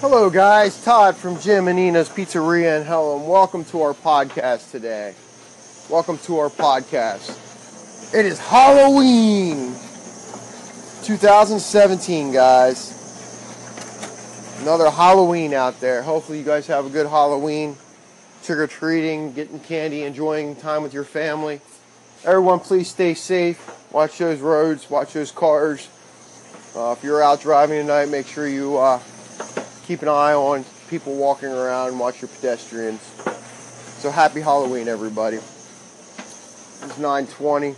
Hello, guys. Todd from Jim and Nina's Pizzeria in Hellam. Welcome to our podcast today. Welcome to our podcast. It is Halloween 2017, guys. Another Halloween out there. Hopefully, you guys have a good Halloween. Trick or treating, getting candy, enjoying time with your family. Everyone, please stay safe. Watch those roads, watch those cars. Uh, if you're out driving tonight, make sure you uh, keep an eye on people walking around watch your pedestrians. So happy Halloween, everybody. It's 9:20,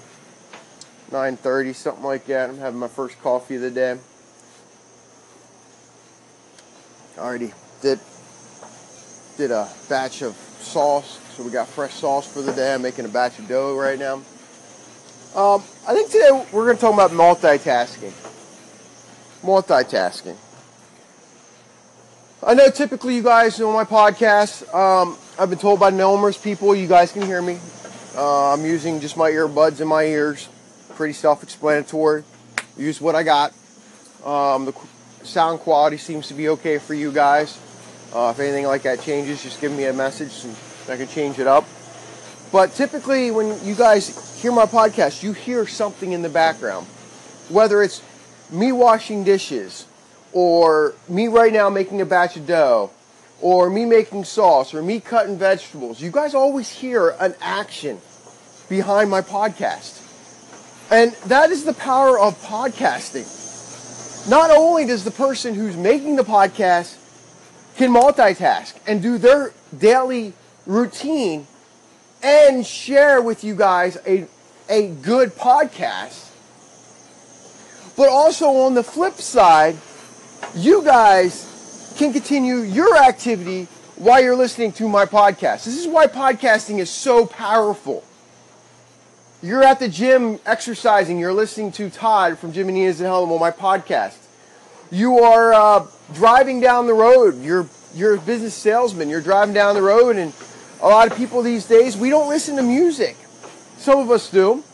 9:30, something like that. I'm having my first coffee of the day. Already did did a batch of sauce, so we got fresh sauce for the day. I'm making a batch of dough right now. Um, I think today we're going to talk about multitasking. Multitasking. I know typically you guys know my podcast. Um, I've been told by numerous people you guys can hear me. Uh, I'm using just my earbuds in my ears. Pretty self-explanatory. Use what I got. Um, the sound quality seems to be okay for you guys. Uh, if anything like that changes, just give me a message and I can change it up. But typically, when you guys hear my podcast, you hear something in the background. Whether it's me washing dishes, or me right now making a batch of dough, or me making sauce, or me cutting vegetables. You guys always hear an action behind my podcast. And that is the power of podcasting. Not only does the person who's making the podcast can multitask and do their daily routine and share with you guys a, a good podcast. But also on the flip side, you guys can continue your activity while you're listening to my podcast. This is why podcasting is so powerful. You're at the gym exercising, you're listening to Todd from Jim and Nina's and Hellam on my podcast. You are uh, driving down the road, you're, you're a business salesman, you're driving down the road and a lot of people these days, we don't listen to music. Some of us do.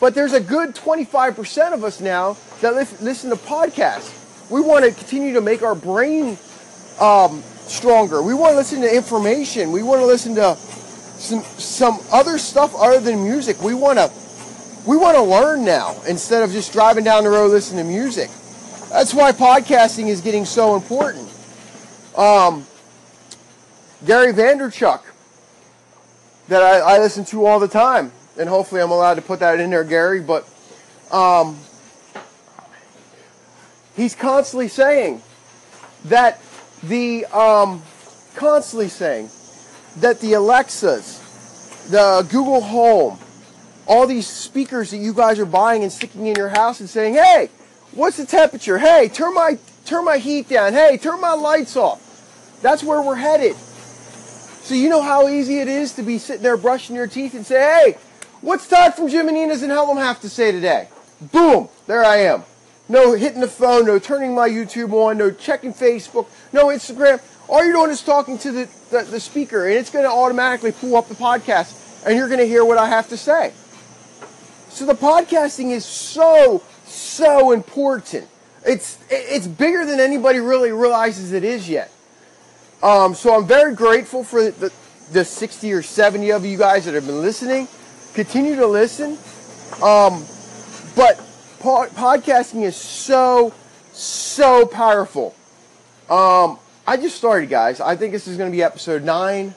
But there's a good 25% of us now that listen to podcasts. We want to continue to make our brain um, stronger. We want to listen to information. We want to listen to some some other stuff other than music. We want to we want to learn now instead of just driving down the road listening to music. That's why podcasting is getting so important. Um, Gary Vaynerchuk that I, I, listen to all the time. And hopefully I'm allowed to put that in there, Gary. But um, he's constantly saying that the um, constantly saying that the Alexas, the Google Home, all these speakers that you guys are buying and sticking in your house and saying, "Hey, what's the temperature? Hey, turn my turn my heat down. Hey, turn my lights off." That's where we're headed. So you know how easy it is to be sitting there brushing your teeth and say, hey, what's Todd from Jim and Nina's and Hellam have to say today? Boom, there I am. No hitting the phone, no turning my YouTube on, no checking Facebook, no Instagram. All you're doing is talking to the, the, the speaker, and it's going to automatically pull up the podcast, and you're going to hear what I have to say. So the podcasting is so, so important. It's, it's bigger than anybody really realizes it is yet. Um, so I'm very grateful for the, the 60 or 70 of you guys that have been listening. Continue to listen. Um, but po- podcasting is so, so powerful. Um, I just started, guys. I think this is going to be episode nine.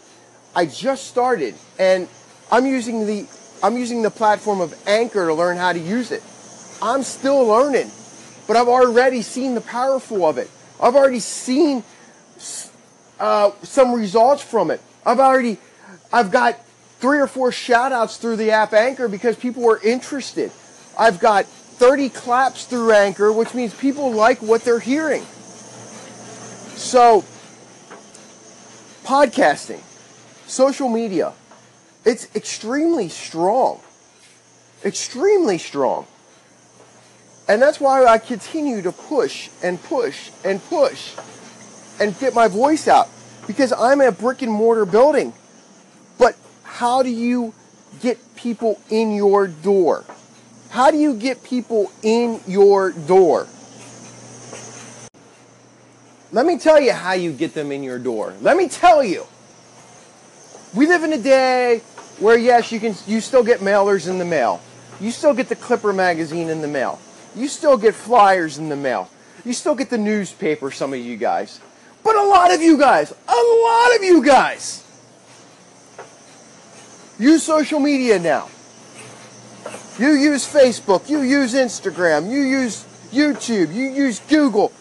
I just started, and I'm using the I'm using the platform of Anchor to learn how to use it. I'm still learning, but I've already seen the powerful of it. I've already seen uh, some results from it. I've already, I've got three or four shout outs through the app Anchor because people were interested. I've got 30 claps through Anchor, which means people like what they're hearing. So, podcasting, social media, it's extremely strong. Extremely strong. And that's why I continue to push and push and push and get my voice out because I'm a brick and mortar building. But how do you get people in your door? How do you get people in your door? Let me tell you how you get them in your door. Let me tell you. We live in a day where yes, you can you still get mailers in the mail. You still get the Clipper magazine in the mail. You still get flyers in the mail. You still get the newspaper, some of you guys. But a lot of you guys, a lot of you guys, use social media now. You use Facebook, you use Instagram, you use YouTube, you use Google,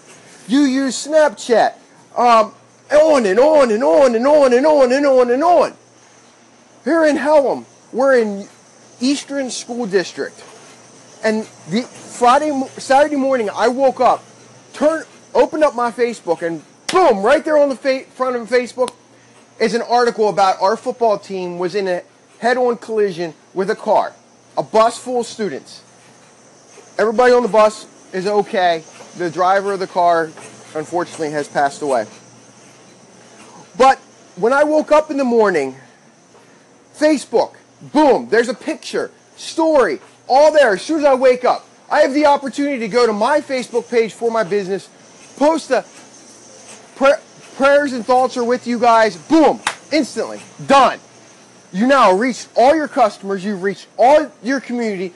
you use Snapchat, um, on and on and on and on and on and on and on. Here in Hellam, we're in Eastern School District, and the Friday, Saturday morning, I woke up, turned, opened up my Facebook, and boom, right there on the front of Facebook is an article about our football team was in a head-on collision with a car, a bus full of students. Everybody on the bus is okay. The driver of the car, unfortunately, has passed away. But when I woke up in the morning, Facebook, boom, there's a picture, story, all there as soon as I wake up. I have the opportunity to go to my Facebook page for my business, post the pray, prayers and thoughts are with you guys, boom, instantly, done. You now reached all your customers, you've reached all your community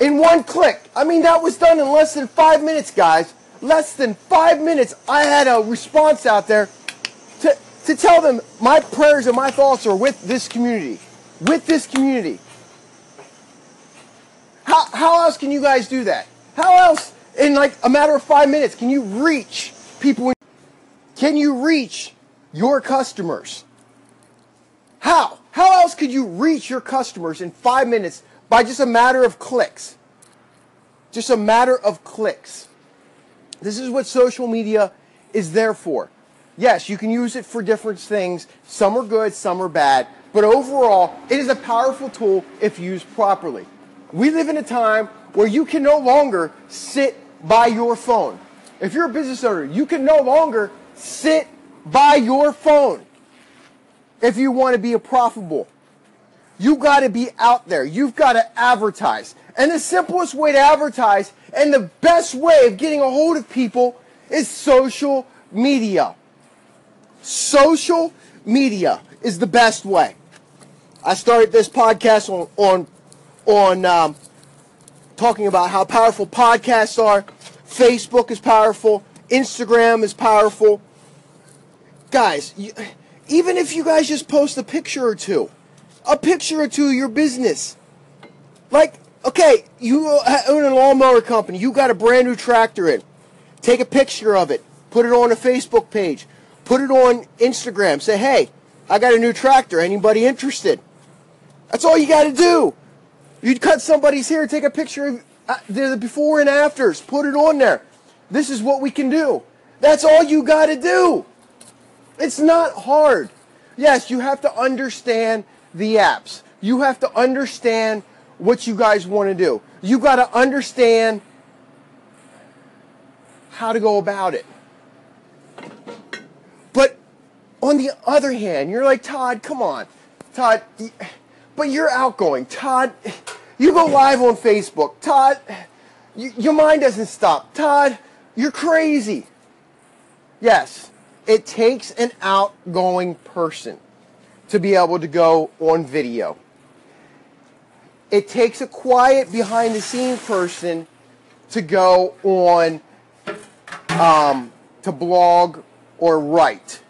in one click. I mean, that was done in less than five minutes, guys. Less than five minutes, I had a response out there to, to tell them my prayers and my thoughts are with this community. With this community. How, how else can you guys do that? How else, in like a matter of five minutes, can you reach people? Can you reach your customers? How? How else could you reach your customers in five minutes by just a matter of clicks? Just a matter of clicks. This is what social media is there for. Yes, you can use it for different things. Some are good, some are bad. But overall, it is a powerful tool if used properly. We live in a time where you can no longer sit by your phone. If you're a business owner, you can no longer sit by your phone if you want to be a profitable. You got to be out there. You've got to advertise. And the simplest way to advertise and the best way of getting a hold of people is social media. Social media is the best way. I started this podcast on on on um, talking about how powerful podcasts are. Facebook is powerful. Instagram is powerful. Guys, you, even if you guys just post a picture or two, a picture or two of your business. Like, okay, you own a lawnmower company. You got a brand new tractor in. Take a picture of it. Put it on a Facebook page. Put it on Instagram. Say, hey, I got a new tractor. Anybody interested? That's all you got to do. You'd cut somebody's hair, take a picture of uh, the before and afters, put it on there. This is what we can do. That's all you got to do. It's not hard. Yes, you have to understand the apps. You have to understand what you guys want to do. You got to understand how to go about it. But on the other hand, you're like, Todd, come on. Todd, but you're outgoing. Todd, you go live on Facebook. Todd, you, your mind doesn't stop. Todd, you're crazy. Yes, it takes an outgoing person to be able to go on video. It takes a quiet behind the scene person to go on um, to blog or write.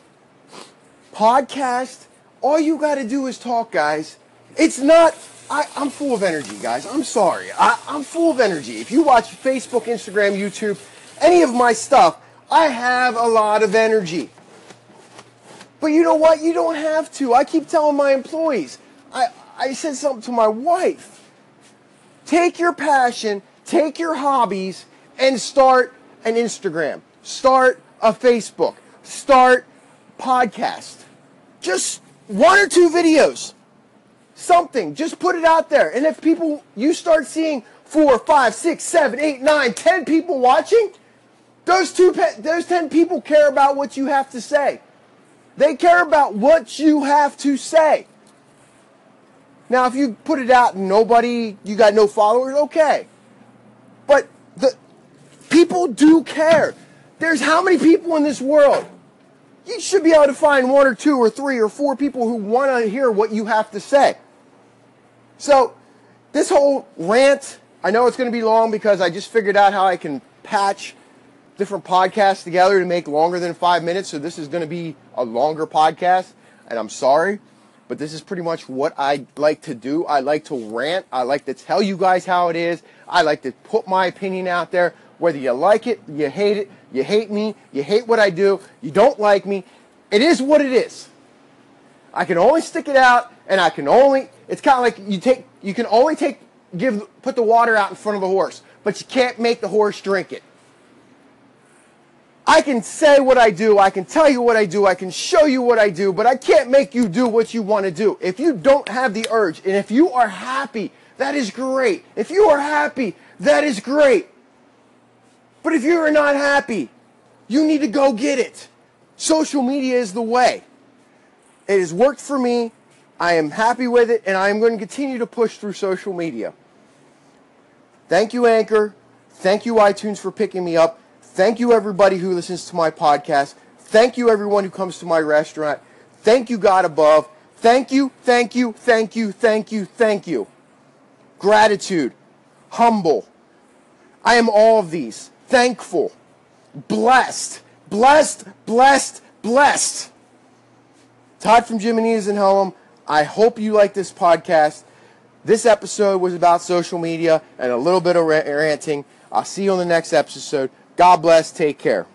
Podcast, all you got to do is talk, guys. It's not, I, am full of energy, guys. I'm sorry. I, I'm full of energy. If you watch Facebook, Instagram, YouTube, any of my stuff, I have a lot of energy. But you know what? You don't have to. I keep telling my employees. I, I said something to my wife. Take your passion, take your hobbies, and start an Instagram. Start a Facebook. Start podcast. Just one or two videos something. Just put it out there. And if people, you start seeing four, five, six, seven, eight, nine, ten people watching, those two, those ten people care about what you have to say. They care about what you have to say. Now, if you put it out and nobody, you got no followers, okay. But the people do care. There's how many people in this world? You should be able to find one or two or three or four people who want to hear what you have to say. So, this whole rant, I know it's going to be long because I just figured out how I can patch different podcasts together to make longer than five minutes. So, this is going to be a longer podcast, and I'm sorry. But this is pretty much what I like to do. I like to rant. I like to tell you guys how it is. I like to put my opinion out there. Whether you like it, you hate it, you hate me, you hate what I do, you don't like me. It is what it is. I can only stick it out and I can only it's kind of like you take you can only take give put the water out in front of the horse, but you can't make the horse drink it. I can say what I do, I can tell you what I do, I can show you what I do, but I can't make you do what you want to do. If you don't have the urge and if you are happy, that is great. If you are happy, that is great. But if you are not happy, you need to go get it. Social media is the way. It has worked for me. I am happy with it, and I am going to continue to push through social media. Thank you, Anchor. Thank you, iTunes, for picking me up. Thank you, everybody who listens to my podcast. Thank you, everyone who comes to my restaurant. Thank you, God above. Thank you, thank you, thank you, thank you, thank you. Gratitude, humble. I am all of these. Thankful, blessed, blessed, blessed, blessed. Todd from Jim and Nina's and Home. I hope you like this podcast. This episode was about social media and a little bit of ranting. I'll see you on the next episode. God bless. Take care.